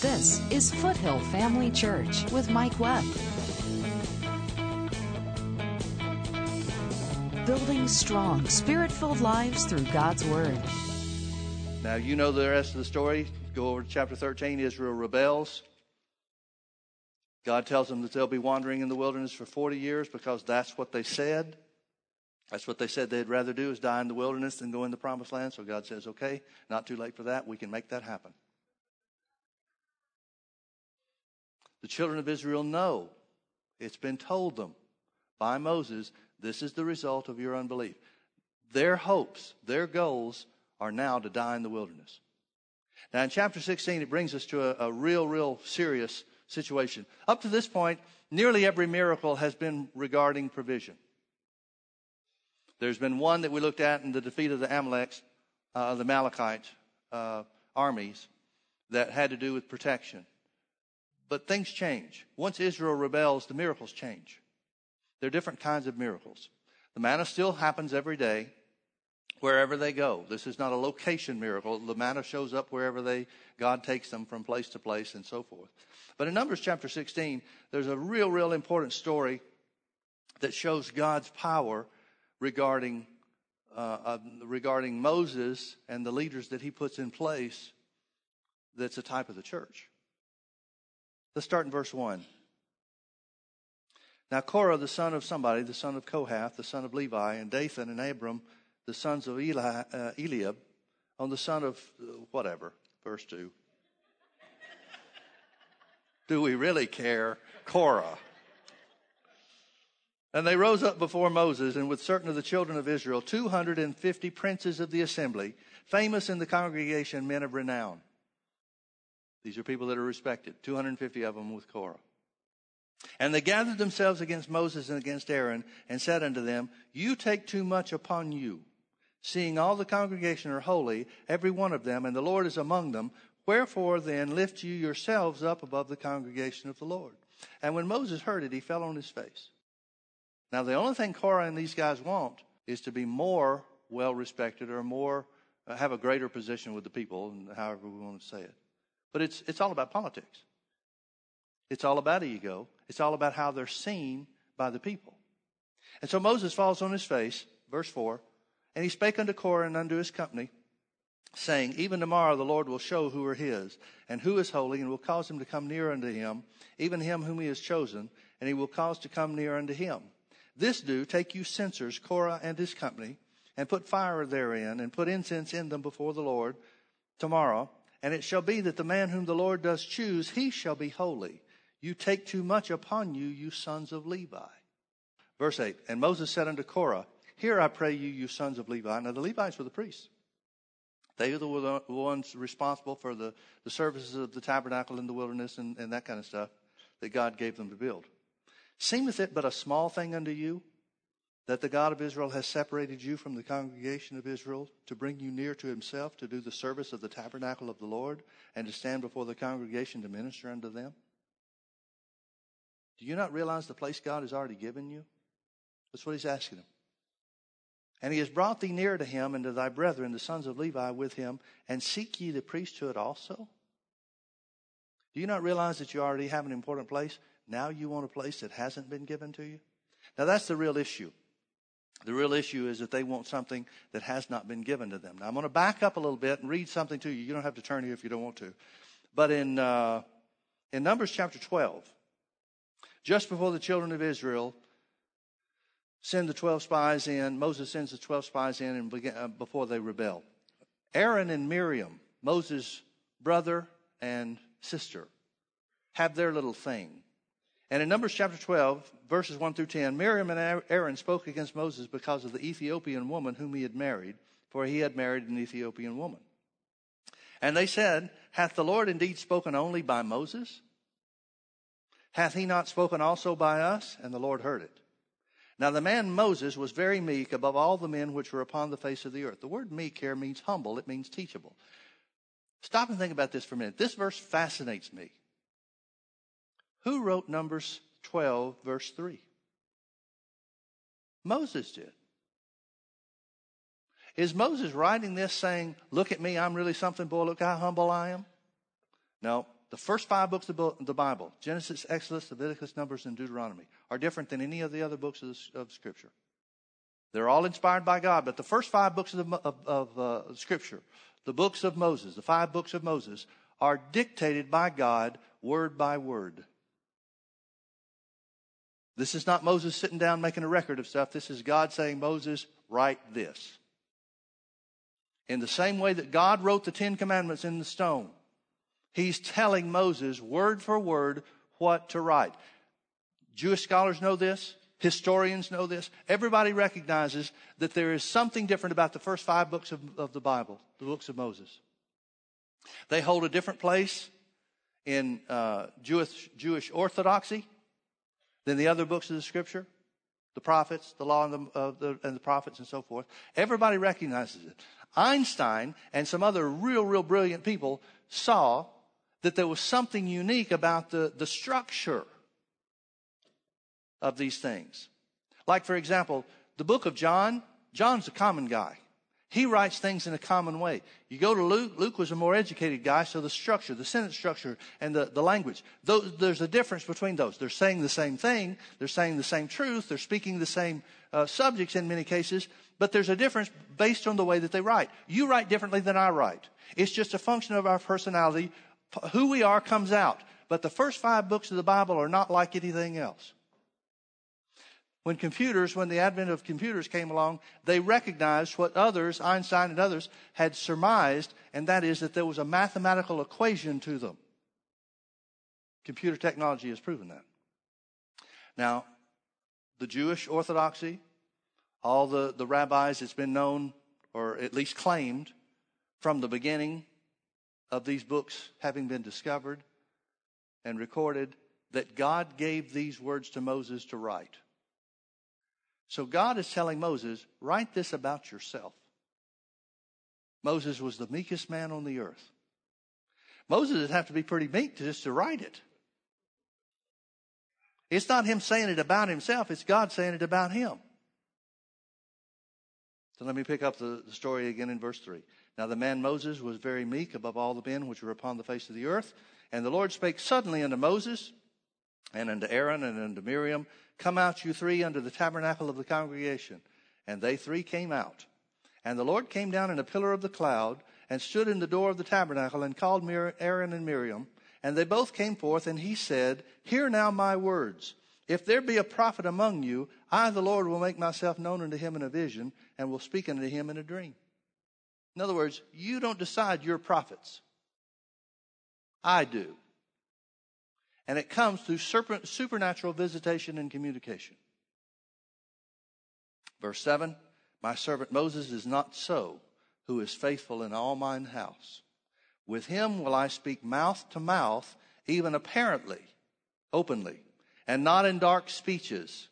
This is Foothill Family Church with Mike Webb. Building strong, spirit filled lives through God's Word. Now, you know the rest of the story. Go over to chapter 13. Israel rebels. God tells them that they'll be wandering in the wilderness for 40 years because that's what they said. That's what they said they'd rather do is die in the wilderness than go in the promised land. So God says, okay, not too late for that. We can make that happen. The children of Israel know. It's been told them by Moses, this is the result of your unbelief. Their hopes, their goals are now to die in the wilderness. Now, in chapter 16, it brings us to a, a real, real serious situation. Up to this point, nearly every miracle has been regarding provision. There's been one that we looked at in the defeat of the Amaleks, uh, the Amalekite uh, armies, that had to do with protection. But things change. Once Israel rebels, the miracles change. There are different kinds of miracles. The manna still happens every day wherever they go. This is not a location miracle. The manna shows up wherever they God takes them from place to place and so forth. But in Numbers chapter 16, there's a real, real important story that shows God's power regarding uh, uh, regarding Moses and the leaders that he puts in place. That's a type of the church. Let's start in verse 1. Now, Korah, the son of somebody, the son of Kohath, the son of Levi, and Dathan and Abiram, the sons of Eli, uh, Eliab, on the son of uh, whatever, verse 2. Do we really care? Korah. And they rose up before Moses, and with certain of the children of Israel, 250 princes of the assembly, famous in the congregation, men of renown. These are people that are respected, 250 of them with Korah. And they gathered themselves against Moses and against Aaron and said unto them, You take too much upon you, seeing all the congregation are holy, every one of them, and the Lord is among them. Wherefore then lift you yourselves up above the congregation of the Lord. And when Moses heard it, he fell on his face. Now, the only thing Korah and these guys want is to be more well respected or more, uh, have a greater position with the people, however we want to say it. But it's, it's all about politics. It's all about ego. It's all about how they're seen by the people. And so Moses falls on his face, verse 4, and he spake unto Korah and unto his company, saying, Even tomorrow the Lord will show who are his, and who is holy, and will cause him to come near unto him, even him whom he has chosen, and he will cause to come near unto him. This do, take you censers, Korah and his company, and put fire therein, and put incense in them before the Lord tomorrow. And it shall be that the man whom the Lord does choose, he shall be holy. You take too much upon you, you sons of Levi. Verse 8 And Moses said unto Korah, Hear I pray you, you sons of Levi. Now the Levites were the priests. They were the ones responsible for the, the services of the tabernacle in the wilderness and, and that kind of stuff that God gave them to build. Seemeth it but a small thing unto you that the God of Israel has separated you from the congregation of Israel to bring you near to himself to do the service of the tabernacle of the Lord and to stand before the congregation to minister unto them? Do you not realize the place God has already given you? That's what he's asking them. And he has brought thee near to him and to thy brethren, the sons of Levi, with him, and seek ye the priesthood also? Do you not realize that you already have an important place? Now you want a place that hasn't been given to you? Now that's the real issue. The real issue is that they want something that has not been given to them. Now I'm going to back up a little bit and read something to you. You don't have to turn here if you don't want to. But in, uh, in Numbers chapter 12, just before the children of Israel send the 12 spies in, Moses sends the 12 spies in and begin, uh, before they rebel. Aaron and Miriam, Moses' brother and sister, have their little thing. And in Numbers chapter 12, verses 1 through 10, Miriam and Aaron spoke against Moses because of the Ethiopian woman whom he had married, for he had married an Ethiopian woman. And they said, Hath the Lord indeed spoken only by Moses? Hath he not spoken also by us? And the Lord heard it. Now the man Moses was very meek above all the men which were upon the face of the earth. The word meek here means humble, it means teachable. Stop and think about this for a minute. This verse fascinates me. Who wrote Numbers 12, verse 3? Moses did. Is Moses writing this saying, Look at me, I'm really something, boy, look how humble I am? No, the first five books of the Bible Genesis, Exodus, Leviticus, Numbers, and Deuteronomy are different than any of the other books of, Scripture. They're all inspired by God, but the first five books of, of, of uh, Scripture, the books of Moses, the five books of Moses, are dictated by God word by word. This is not Moses sitting down making a record of stuff. This is God saying, Moses, write this. In the same way that God wrote the Ten Commandments in the stone, He's telling Moses word for word what to write. Jewish scholars know this. Historians know this. Everybody recognizes that there is something different about the first five books of, of the Bible, the books of Moses. They hold a different place in uh, Jewish, Jewish orthodoxy than the other books of the Scripture, the prophets, the law and the, uh, the, and the prophets, and so forth. Everybody recognizes it. Einstein and some other real, real brilliant people saw that there was something unique about the, the structure of these things. Like, for example, the book of John, John's a common guy. He writes things in a common way. You go to Luke, Luke was a more educated guy, so the structure, the sentence structure, and the, the language, those, there's a difference between those. They're saying the same thing, they're saying the same truth, they're speaking the same uh, subjects in many cases, but there's a difference based on the way that they write. You write differently than I write. It's just a function of our personality. Who we are comes out. But the first five books of the Bible are not like anything else. When computers, when the advent of computers came along, they recognized what others, Einstein and others, had surmised, and that is that there was a mathematical equation to them. Computer technology has proven that. Now, the Jewish orthodoxy, all the, the rabbis, it's been known, or at least claimed, from the beginning of these books having been discovered and recorded, that God gave these words to Moses to write. So God is telling Moses, write this about yourself. Moses was the meekest man on the earth. Moses would have to be pretty meek to just to write it. It's not him saying it about himself, it's God saying it about him. So let me pick up the, the story again in verse 3. Now the man Moses was very meek above all the men which were upon the face of the earth. And the Lord spake suddenly unto Moses and unto Aaron and unto Miriam, Come out, you three, under the tabernacle of the congregation. And they three came out. And the Lord came down in a pillar of the cloud and stood in the door of the tabernacle and called Aaron and Miriam. And they both came forth, and he said, Hear now my words. If there be a prophet among you, I, the Lord, will make myself known unto him in a vision, and will speak unto him in a dream. In other words, you don't decide your prophets. I do. And it comes through supernatural visitation and communication. Verse 7 My servant Moses is not so, who is faithful in all mine house. With him will I speak mouth to mouth, even apparently, openly and not in dark speeches.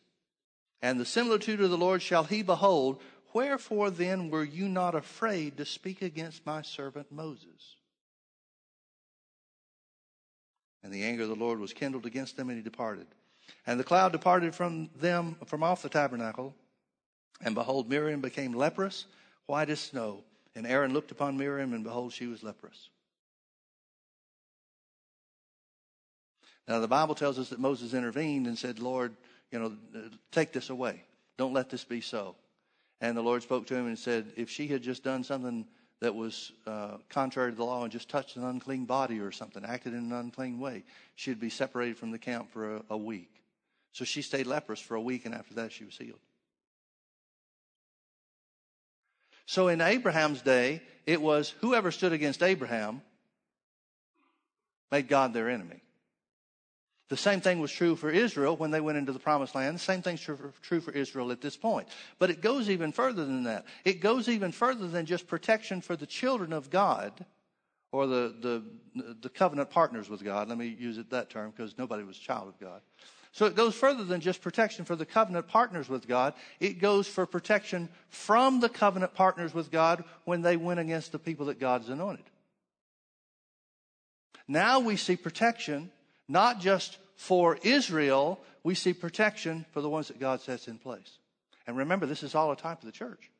And the similitude of the Lord shall he behold. Wherefore then were you not afraid to speak against my servant Moses? And the anger of the Lord was kindled against them, and he departed. And the cloud departed from them from off the tabernacle. And behold, Miriam became leprous, white as snow. And Aaron looked upon Miriam, and behold, she was leprous. Now, the Bible tells us that Moses intervened and said, Lord, you know, take this away. Don't let this be so. And the Lord spoke to him and said, if she had just done something that was uh, contrary to the law and just touched an unclean body or something, acted in an unclean way, she'd be separated from the camp for a, a week. So she stayed leprous for a week, and after that, she was healed. So in Abraham's day, it was whoever stood against Abraham made God their enemy. The same thing was true for Israel when they went into the promised land. The same thing's true for, true for Israel at this point. But it goes even further than that. It goes even further than just protection for the children of God or the, the, the covenant partners with God. Let me use it that term because nobody was child of God. So it goes further than just protection for the covenant partners with God. It goes for protection from the covenant partners with God when they went against the people that God's anointed. Now we see protection not just for Israel, we see protection for the ones that God sets in place. And remember, this is all a time for the church.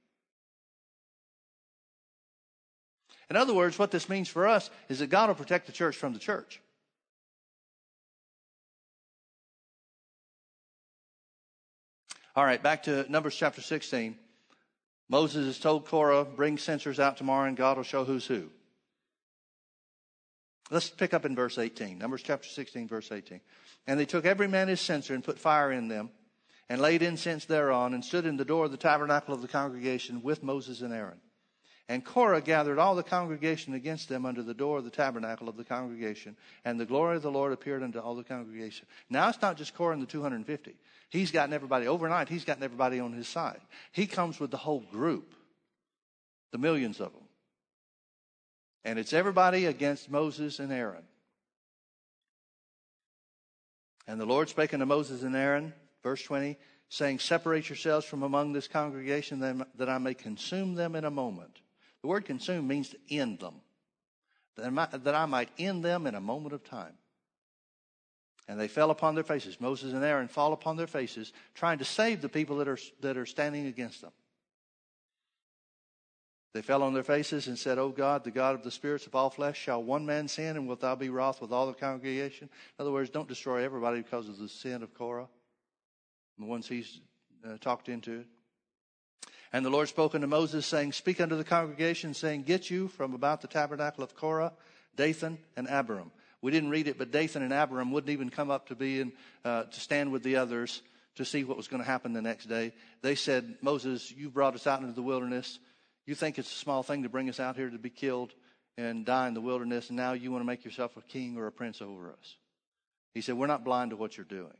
In other words, what this means for us is that God will protect the church from the church. All right, back to Numbers chapter 16. Moses has told Korah, bring censers out tomorrow and God will show who's who. Let's pick up in verse 18. Numbers chapter 16, verse 18. And they took every man his censer and put fire in them and laid incense thereon and stood in the door of the tabernacle of the congregation with Moses and Aaron. And Korah gathered all the congregation against them under the door of the tabernacle of the congregation, and the glory of the Lord appeared unto all the congregation. Now it's not just Korah and the 250. He's gotten everybody, overnight, he's gotten everybody on his side. He comes with the whole group, the millions of them. And it's everybody against Moses and Aaron. And the Lord spake unto Moses and Aaron, verse 20, saying, Separate yourselves from among this congregation that I may consume them in a moment. The word consume means to end them, that I might end them in a moment of time. And they fell upon their faces. Moses and Aaron fall upon their faces, trying to save the people that are, that are standing against them. They fell on their faces and said, O God, the God of the spirits of all flesh, shall one man sin, and wilt thou be wroth with all the congregation? In other words, don't destroy everybody because of the sin of Korah, the ones he's uh, talked into. And the Lord spoke unto Moses, saying, Speak unto the congregation, saying, Get you from about the tabernacle of Korah, Dathan, and Abiram. We didn't read it, but Dathan and Abiram wouldn't even come up to be in, uh, to stand with the others to see what was going to happen the next day. They said, Moses, you brought us out into the wilderness. You think it's a small thing to bring us out here to be killed and die in the wilderness, and now you want to make yourself a king or a prince over us. He said, We're not blind to what you're doing.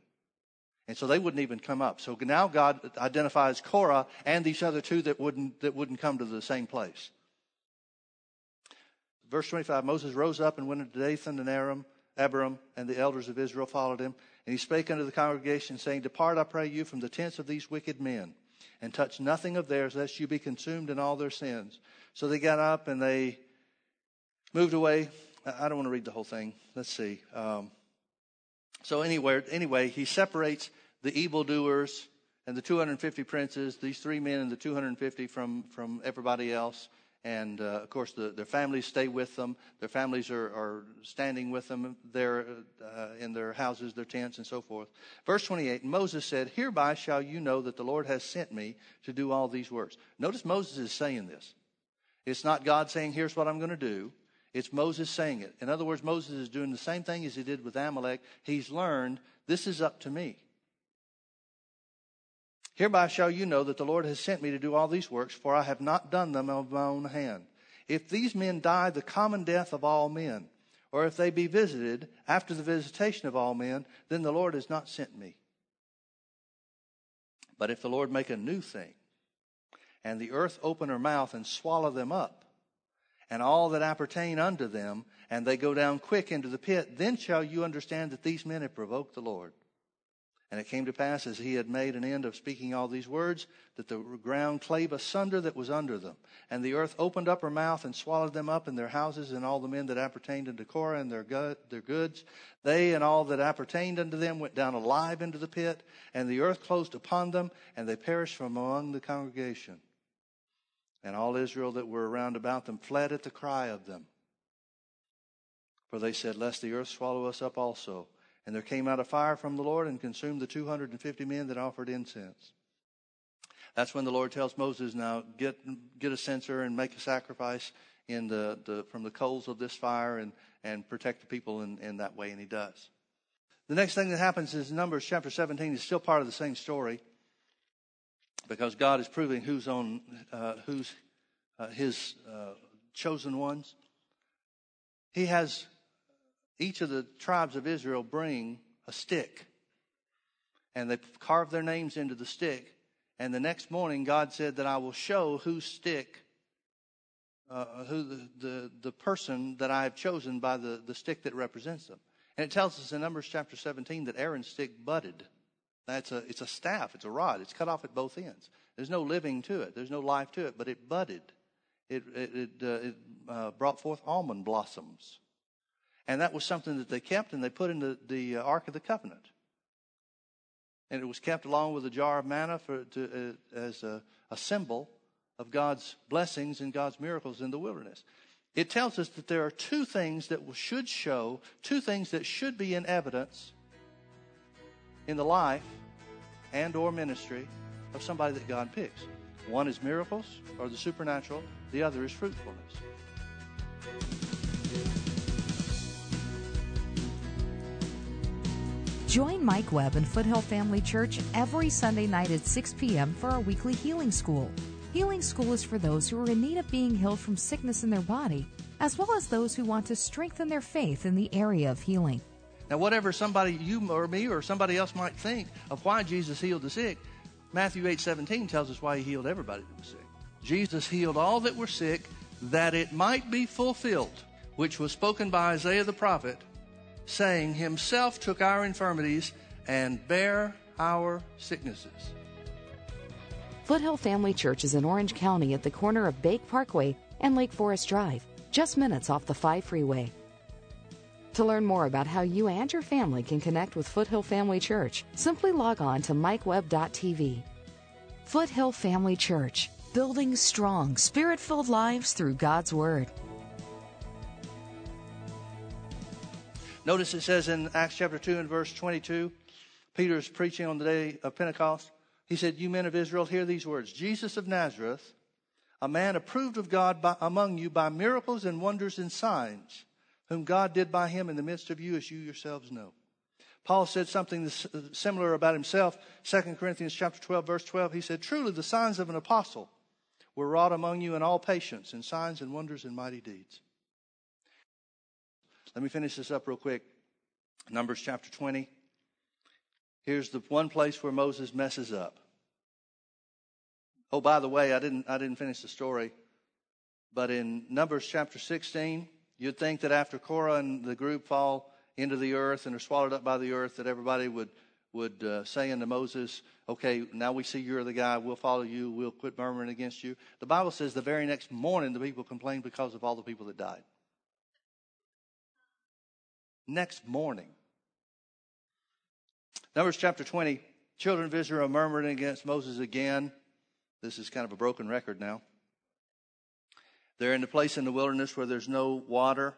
And so they wouldn't even come up. So now God identifies Korah and these other two that wouldn't, that wouldn't come to the same place. Verse 25 Moses rose up and went into Dathan and Aram, Abiram, and the elders of Israel followed him. And he spake unto the congregation, saying, Depart, I pray you, from the tents of these wicked men and touch nothing of theirs, lest you be consumed in all their sins. So they got up and they moved away. I don't want to read the whole thing. Let's see. Um, so anyway, anyway, he separates the evildoers and the 250 princes, these three men and the 250 from, from everybody else. And uh, of course, the, their families stay with them. Their families are, are standing with them there uh, in their houses, their tents, and so forth. Verse 28 Moses said, Hereby shall you know that the Lord has sent me to do all these works. Notice Moses is saying this. It's not God saying, Here's what I'm going to do. It's Moses saying it. In other words, Moses is doing the same thing as he did with Amalek. He's learned, This is up to me. Hereby shall you know that the Lord has sent me to do all these works, for I have not done them of my own hand. If these men die the common death of all men, or if they be visited after the visitation of all men, then the Lord has not sent me. But if the Lord make a new thing, and the earth open her mouth and swallow them up, and all that appertain unto them, and they go down quick into the pit, then shall you understand that these men have provoked the Lord. And it came to pass, as he had made an end of speaking all these words, that the ground clave asunder that was under them. And the earth opened up her mouth and swallowed them up and their houses and all the men that appertained unto Korah and their, their goods. They and all that appertained unto them went down alive into the pit, and the earth closed upon them, and they perished from among the congregation. And all Israel that were around about them fled at the cry of them. For they said, Lest the earth swallow us up also. And there came out a fire from the Lord and consumed the 250 men that offered incense. That's when the Lord tells Moses, now get, get a censer and make a sacrifice in the, the, from the coals of this fire and, and protect the people in, in that way. And he does. The next thing that happens is Numbers chapter 17 is still part of the same story because God is proving who's on, uh, who's uh, his uh, chosen ones. He has each of the tribes of Israel bring a stick. And they carve their names into the stick. And the next morning, God said that I will show whose stick, uh, who the, the, the person that I have chosen by the, the stick that represents them. And it tells us in Numbers chapter 17 that Aaron's stick budded. That's a, it's a staff, it's a rod, it's cut off at both ends. There's no living to it, there's no life to it, but it budded. It, it, it, uh, it uh, brought forth almond blossoms. And that was something that they kept and they put in the, the uh, Ark of the Covenant. And it was kept along with a jar of manna for, to, uh, as a, a symbol of God's blessings and God's miracles in the wilderness. It tells us that there are two things that should show, two things that should be in evidence in the life and or ministry of somebody that God picks. One is miracles or the supernatural, the other is fruitfulness. Join Mike Webb and Foothill Family Church every Sunday night at 6 p.m. for our weekly healing school. Healing School is for those who are in need of being healed from sickness in their body, as well as those who want to strengthen their faith in the area of healing. Now, whatever somebody, you or me or somebody else might think of why Jesus healed the sick, Matthew 8 17 tells us why he healed everybody that was sick. Jesus healed all that were sick that it might be fulfilled, which was spoken by Isaiah the prophet, saying, Himself took our infirmities and bare our sicknesses. Foothill Family Church is in Orange County at the corner of Bake Parkway and Lake Forest Drive, just minutes off the 5 freeway. To learn more about how you and your family can connect with Foothill Family Church, simply log on to mikewebb.tv. Foothill Family Church, building strong, spirit filled lives through God's Word. Notice it says in Acts chapter 2 and verse 22, Peter is preaching on the day of Pentecost. He said, You men of Israel, hear these words Jesus of Nazareth, a man approved of God by, among you by miracles and wonders and signs, whom God did by him in the midst of you, as you yourselves know. Paul said something uh, similar about himself. 2 Corinthians chapter 12, verse 12. He said, Truly the signs of an apostle were wrought among you in all patience, in signs and wonders and mighty deeds. Let me finish this up real quick. Numbers chapter 20. Here's the one place where Moses messes up. Oh, by the way, I didn't, I didn't finish the story. But in Numbers chapter 16, you'd think that after Korah and the group fall into the earth and are swallowed up by the earth, that everybody would, would uh, say unto Moses, Okay, now we see you're the guy. We'll follow you. We'll quit murmuring against you. The Bible says the very next morning the people complained because of all the people that died. Next morning. Numbers chapter 20, children of Israel murmuring against Moses again. This is kind of a broken record now. They're in a place in the wilderness where there's no water.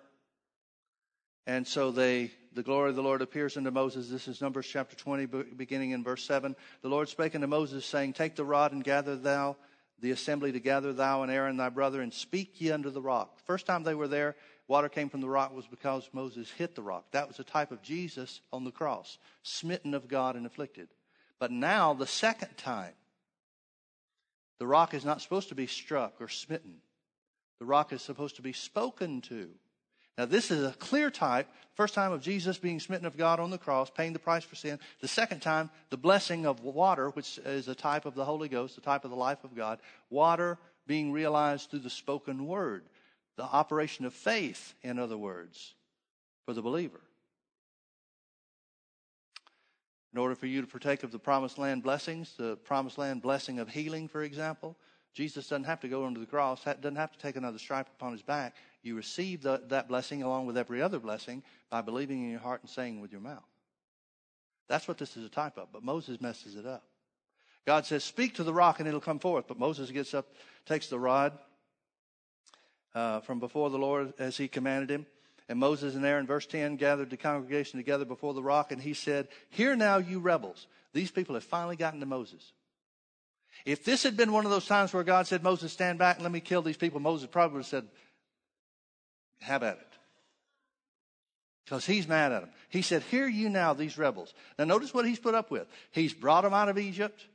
And so they, the glory of the Lord appears unto Moses. This is Numbers chapter 20, beginning in verse 7. The Lord spake unto Moses, saying, Take the rod and gather thou the assembly together, thou and Aaron thy brother, and speak ye unto the rock. First time they were there, water came from the rock was because Moses hit the rock. That was a type of Jesus on the cross, smitten of God and afflicted. But now, the second time, the rock is not supposed to be struck or smitten. The rock is supposed to be spoken to. Now, this is a clear type. First time of Jesus being smitten of God on the cross, paying the price for sin. The second time, the blessing of water, which is a type of the Holy Ghost, the type of the life of God. Water being realized through the spoken word the operation of faith, in other words, for the believer. In order for you to partake of the promised land blessings, the promised land blessing of healing, for example, Jesus doesn't have to go under the cross, doesn't have to take another stripe upon his back. You receive the, that blessing along with every other blessing by believing in your heart and saying with your mouth. That's what this is a type of, but Moses messes it up. God says, Speak to the rock and it'll come forth. But Moses gets up, takes the rod, uh, from before the Lord as he commanded him. And Moses and Aaron, verse 10, gathered the congregation together before the rock, and he said, Hear now, you rebels. These people have finally gotten to Moses. If this had been one of those times where God said, Moses, stand back and let me kill these people, Moses probably would have said, Have at it. Because he's mad at them. He said, Hear you now, these rebels. Now, notice what he's put up with. He's brought them out of Egypt.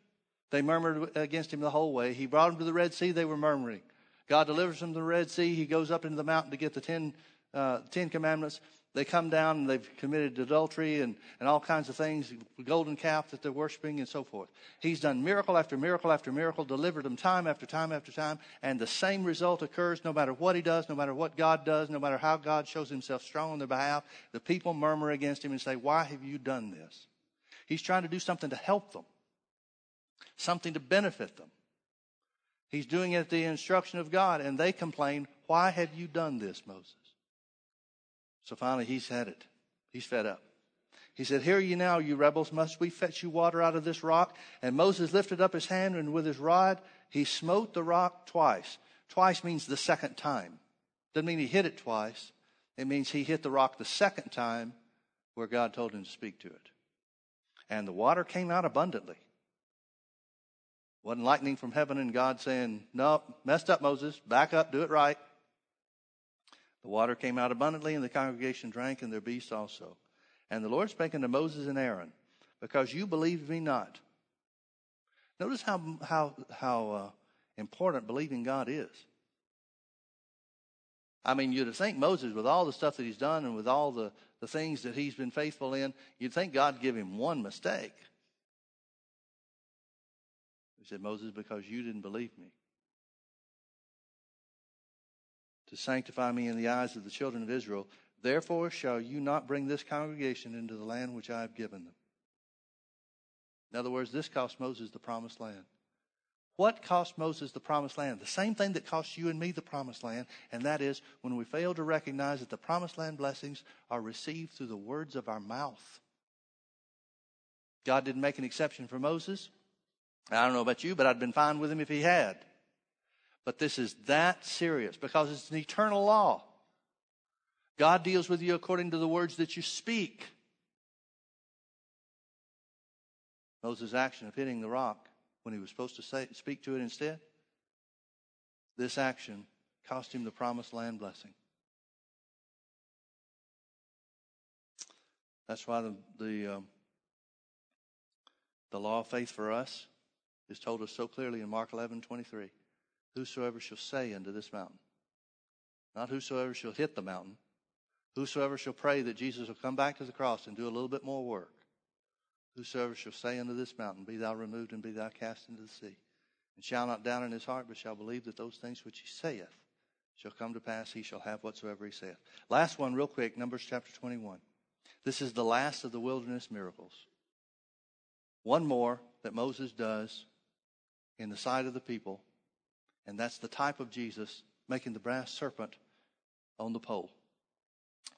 They murmured against him the whole way. He brought them to the Red Sea. They were murmuring. God delivers them from the Red Sea. He goes up into the mountain to get the ten, uh, ten commandments. They come down and they've committed adultery and, and all kinds of things, golden calf that they're worshiping and so forth. He's done miracle after miracle after miracle, delivered them time after time after time, and the same result occurs no matter what he does, no matter what God does, no matter how God shows himself strong on their behalf. The people murmur against him and say, Why have you done this? He's trying to do something to help them, something to benefit them. He's doing it at the instruction of God, and they complain, Why have you done this, Moses? So finally, he's had it. He's fed up. He said, Hear ye now, you rebels, must we fetch you water out of this rock? And Moses lifted up his hand, and with his rod, he smote the rock twice. Twice means the second time. Doesn't mean he hit it twice. It means he hit the rock the second time where God told him to speak to it. And the water came out abundantly. Wasn't lightning from heaven and God saying, No, messed up, Moses. Back up, do it right. The water came out abundantly, and the congregation drank, and their beasts also. And the Lord spake unto Moses and Aaron, Because you believed me not. Notice how, how, how uh, important believing God is. I mean, you'd think Moses, with all the stuff that he's done and with all the, the things that he's been faithful in, you'd think God'd give him one mistake. He said, Moses, because you didn't believe me. To sanctify me in the eyes of the children of Israel, therefore shall you not bring this congregation into the land which I have given them. In other words, this cost Moses the promised land. What cost Moses the promised land? The same thing that cost you and me the promised land, and that is when we fail to recognize that the promised land blessings are received through the words of our mouth. God didn't make an exception for Moses. I don't know about you, but I'd been fine with him if he had. But this is that serious because it's an eternal law. God deals with you according to the words that you speak. Moses' action of hitting the rock when he was supposed to say, speak to it instead, this action cost him the promised land blessing. That's why the the, um, the law of faith for us is told us so clearly in Mark 11, 23. Whosoever shall say unto this mountain, not whosoever shall hit the mountain, whosoever shall pray that Jesus will come back to the cross and do a little bit more work, whosoever shall say unto this mountain, Be thou removed and be thou cast into the sea, and shall not doubt in his heart, but shall believe that those things which he saith shall come to pass, he shall have whatsoever he saith. Last one, real quick, Numbers chapter 21. This is the last of the wilderness miracles. One more that Moses does in the sight of the people, and that's the type of Jesus making the brass serpent on the pole.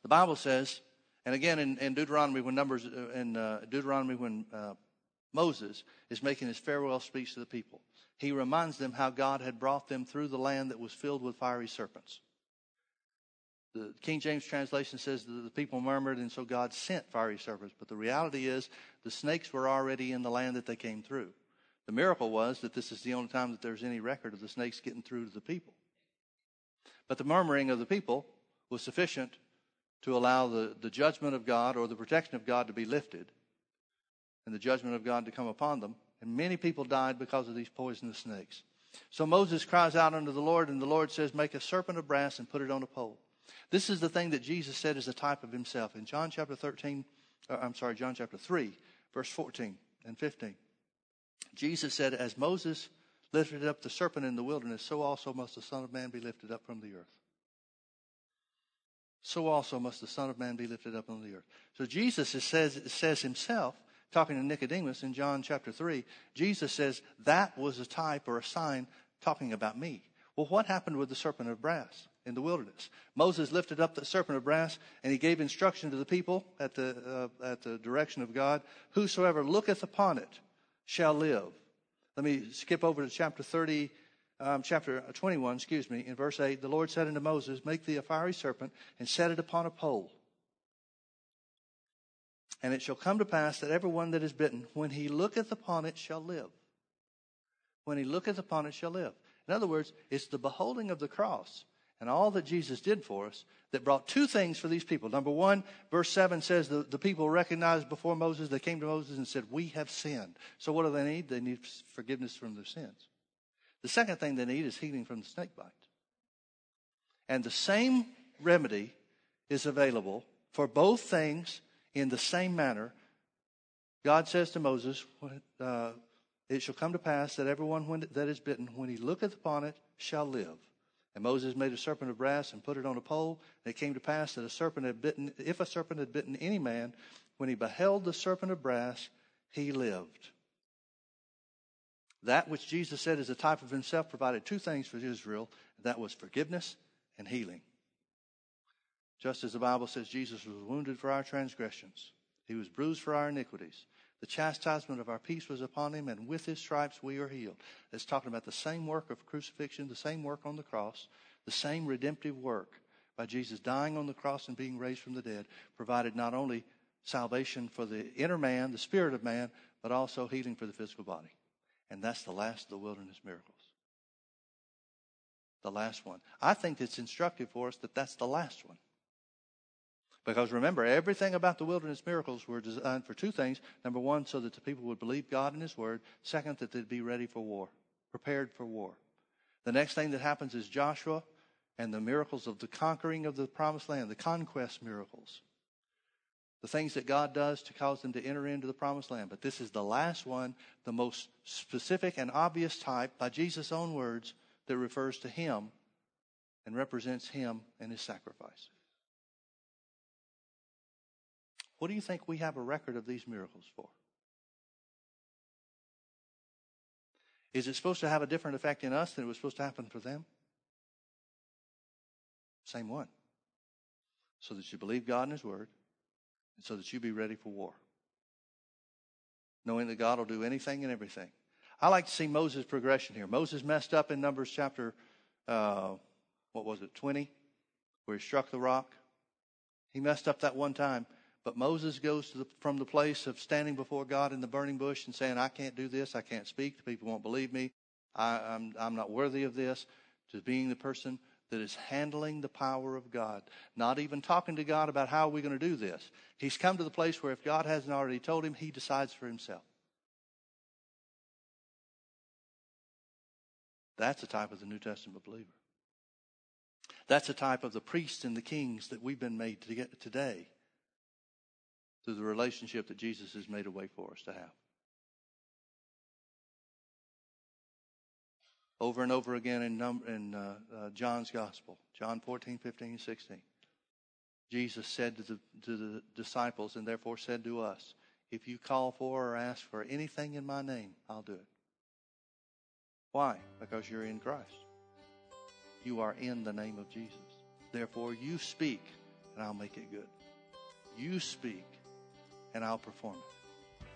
The Bible says, and again in, in Deuteronomy, when Numbers uh, in uh, Deuteronomy, when uh, Moses is making his farewell speech to the people, he reminds them how God had brought them through the land that was filled with fiery serpents. The King James translation says that the people murmured, and so God sent fiery serpents. But the reality is, the snakes were already in the land that they came through. The miracle was that this is the only time that there's any record of the snakes getting through to the people. But the murmuring of the people was sufficient to allow the, the judgment of God or the protection of God to be lifted and the judgment of God to come upon them. And many people died because of these poisonous snakes. So Moses cries out unto the Lord, and the Lord says, Make a serpent of brass and put it on a pole. This is the thing that Jesus said is a type of himself. In John chapter 13, uh, I'm sorry, John chapter 3, verse 14 and 15. Jesus said, As Moses lifted up the serpent in the wilderness, so also must the Son of Man be lifted up from the earth. So also must the Son of Man be lifted up on the earth. So Jesus says, says himself, talking to Nicodemus in John chapter 3, Jesus says that was a type or a sign talking about me. Well, what happened with the serpent of brass in the wilderness? Moses lifted up the serpent of brass and he gave instruction to the people at the, uh, at the direction of God Whosoever looketh upon it shall live. Let me skip over to chapter 30, um, chapter 21, excuse me, in verse 8. The Lord said unto Moses, Make thee a fiery serpent and set it upon a pole. And it shall come to pass that every one that is bitten, when he looketh upon it, shall live. When he looketh upon it, shall live. In other words, it's the beholding of the cross and all that Jesus did for us that brought two things for these people. Number one, verse 7 says the, the people recognized before Moses, they came to Moses and said, We have sinned. So what do they need? They need forgiveness from their sins. The second thing they need is healing from the snake bite. And the same remedy is available for both things in the same manner. God says to Moses, uh, It shall come to pass that everyone that is bitten, when he looketh upon it, shall live. And Moses made a serpent of brass and put it on a pole. And it came to pass that a serpent had bitten, if a serpent had bitten any man, when he beheld the serpent of brass, he lived. That which Jesus said is a type of himself provided two things for Israel that was forgiveness and healing. Just as the Bible says Jesus was wounded for our transgressions, he was bruised for our iniquities. The chastisement of our peace was upon him, and with his stripes we are healed. It's talking about the same work of crucifixion, the same work on the cross, the same redemptive work by Jesus dying on the cross and being raised from the dead, provided not only salvation for the inner man, the spirit of man, but also healing for the physical body. And that's the last of the wilderness miracles. The last one. I think it's instructive for us that that's the last one. Because remember, everything about the wilderness miracles were designed for two things. Number one, so that the people would believe God and His Word. Second, that they'd be ready for war, prepared for war. The next thing that happens is Joshua and the miracles of the conquering of the promised land, the conquest miracles. The things that God does to cause them to enter into the promised land. But this is the last one, the most specific and obvious type, by Jesus' own words, that refers to Him and represents Him and His sacrifice. What do you think we have a record of these miracles for? Is it supposed to have a different effect in us than it was supposed to happen for them? Same one. So that you believe God and His Word, and so that you be ready for war. Knowing that God will do anything and everything. I like to see Moses' progression here. Moses messed up in Numbers chapter, uh, what was it, 20, where he struck the rock. He messed up that one time. But Moses goes the, from the place of standing before God in the burning bush and saying, I can't do this, I can't speak, the people won't believe me, I, I'm, I'm not worthy of this, to being the person that is handling the power of God, not even talking to God about how are we going to do this. He's come to the place where if God hasn't already told him, he decides for himself. That's the type of the New Testament believer. That's the type of the priests and the kings that we've been made to get today through the relationship that Jesus has made a way for us to have. Over and over again in, number, in uh, uh, John's Gospel, John 14, 15, and 16. Jesus said to the, to the disciples, and therefore said to us, If you call for or ask for anything in my name, I'll do it. Why? Because you're in Christ. You are in the name of Jesus. Therefore, you speak, and I'll make it good. You speak, and I'll perform it.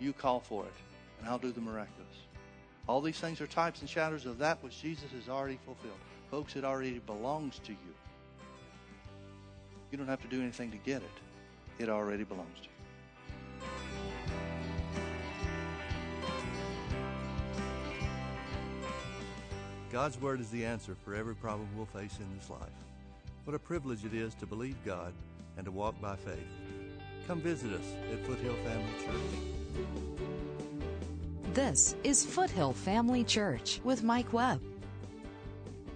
You call for it, and I'll do the miraculous. All these things are types and shadows of that which Jesus has already fulfilled. Folks, it already belongs to you. You don't have to do anything to get it, it already belongs to you. God's Word is the answer for every problem we'll face in this life. What a privilege it is to believe God and to walk by faith. Come visit us at Foothill Family Church. This is Foothill Family Church with Mike Webb.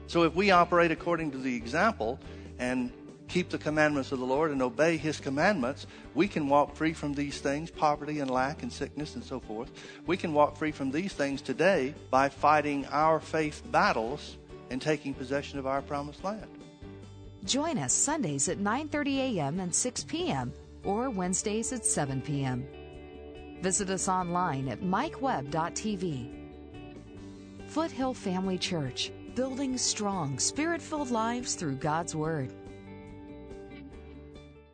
So if we operate according to the example and keep the commandments of the Lord and obey His commandments, we can walk free from these things poverty and lack and sickness and so forth. We can walk free from these things today by fighting our faith battles and taking possession of our promised land. Join us Sundays at 9:30 a.m. and 6 p.m or Wednesdays at 7 p.m. Visit us online at mikewebb.tv. Foothill Family Church, building strong, spirit filled lives through God's Word.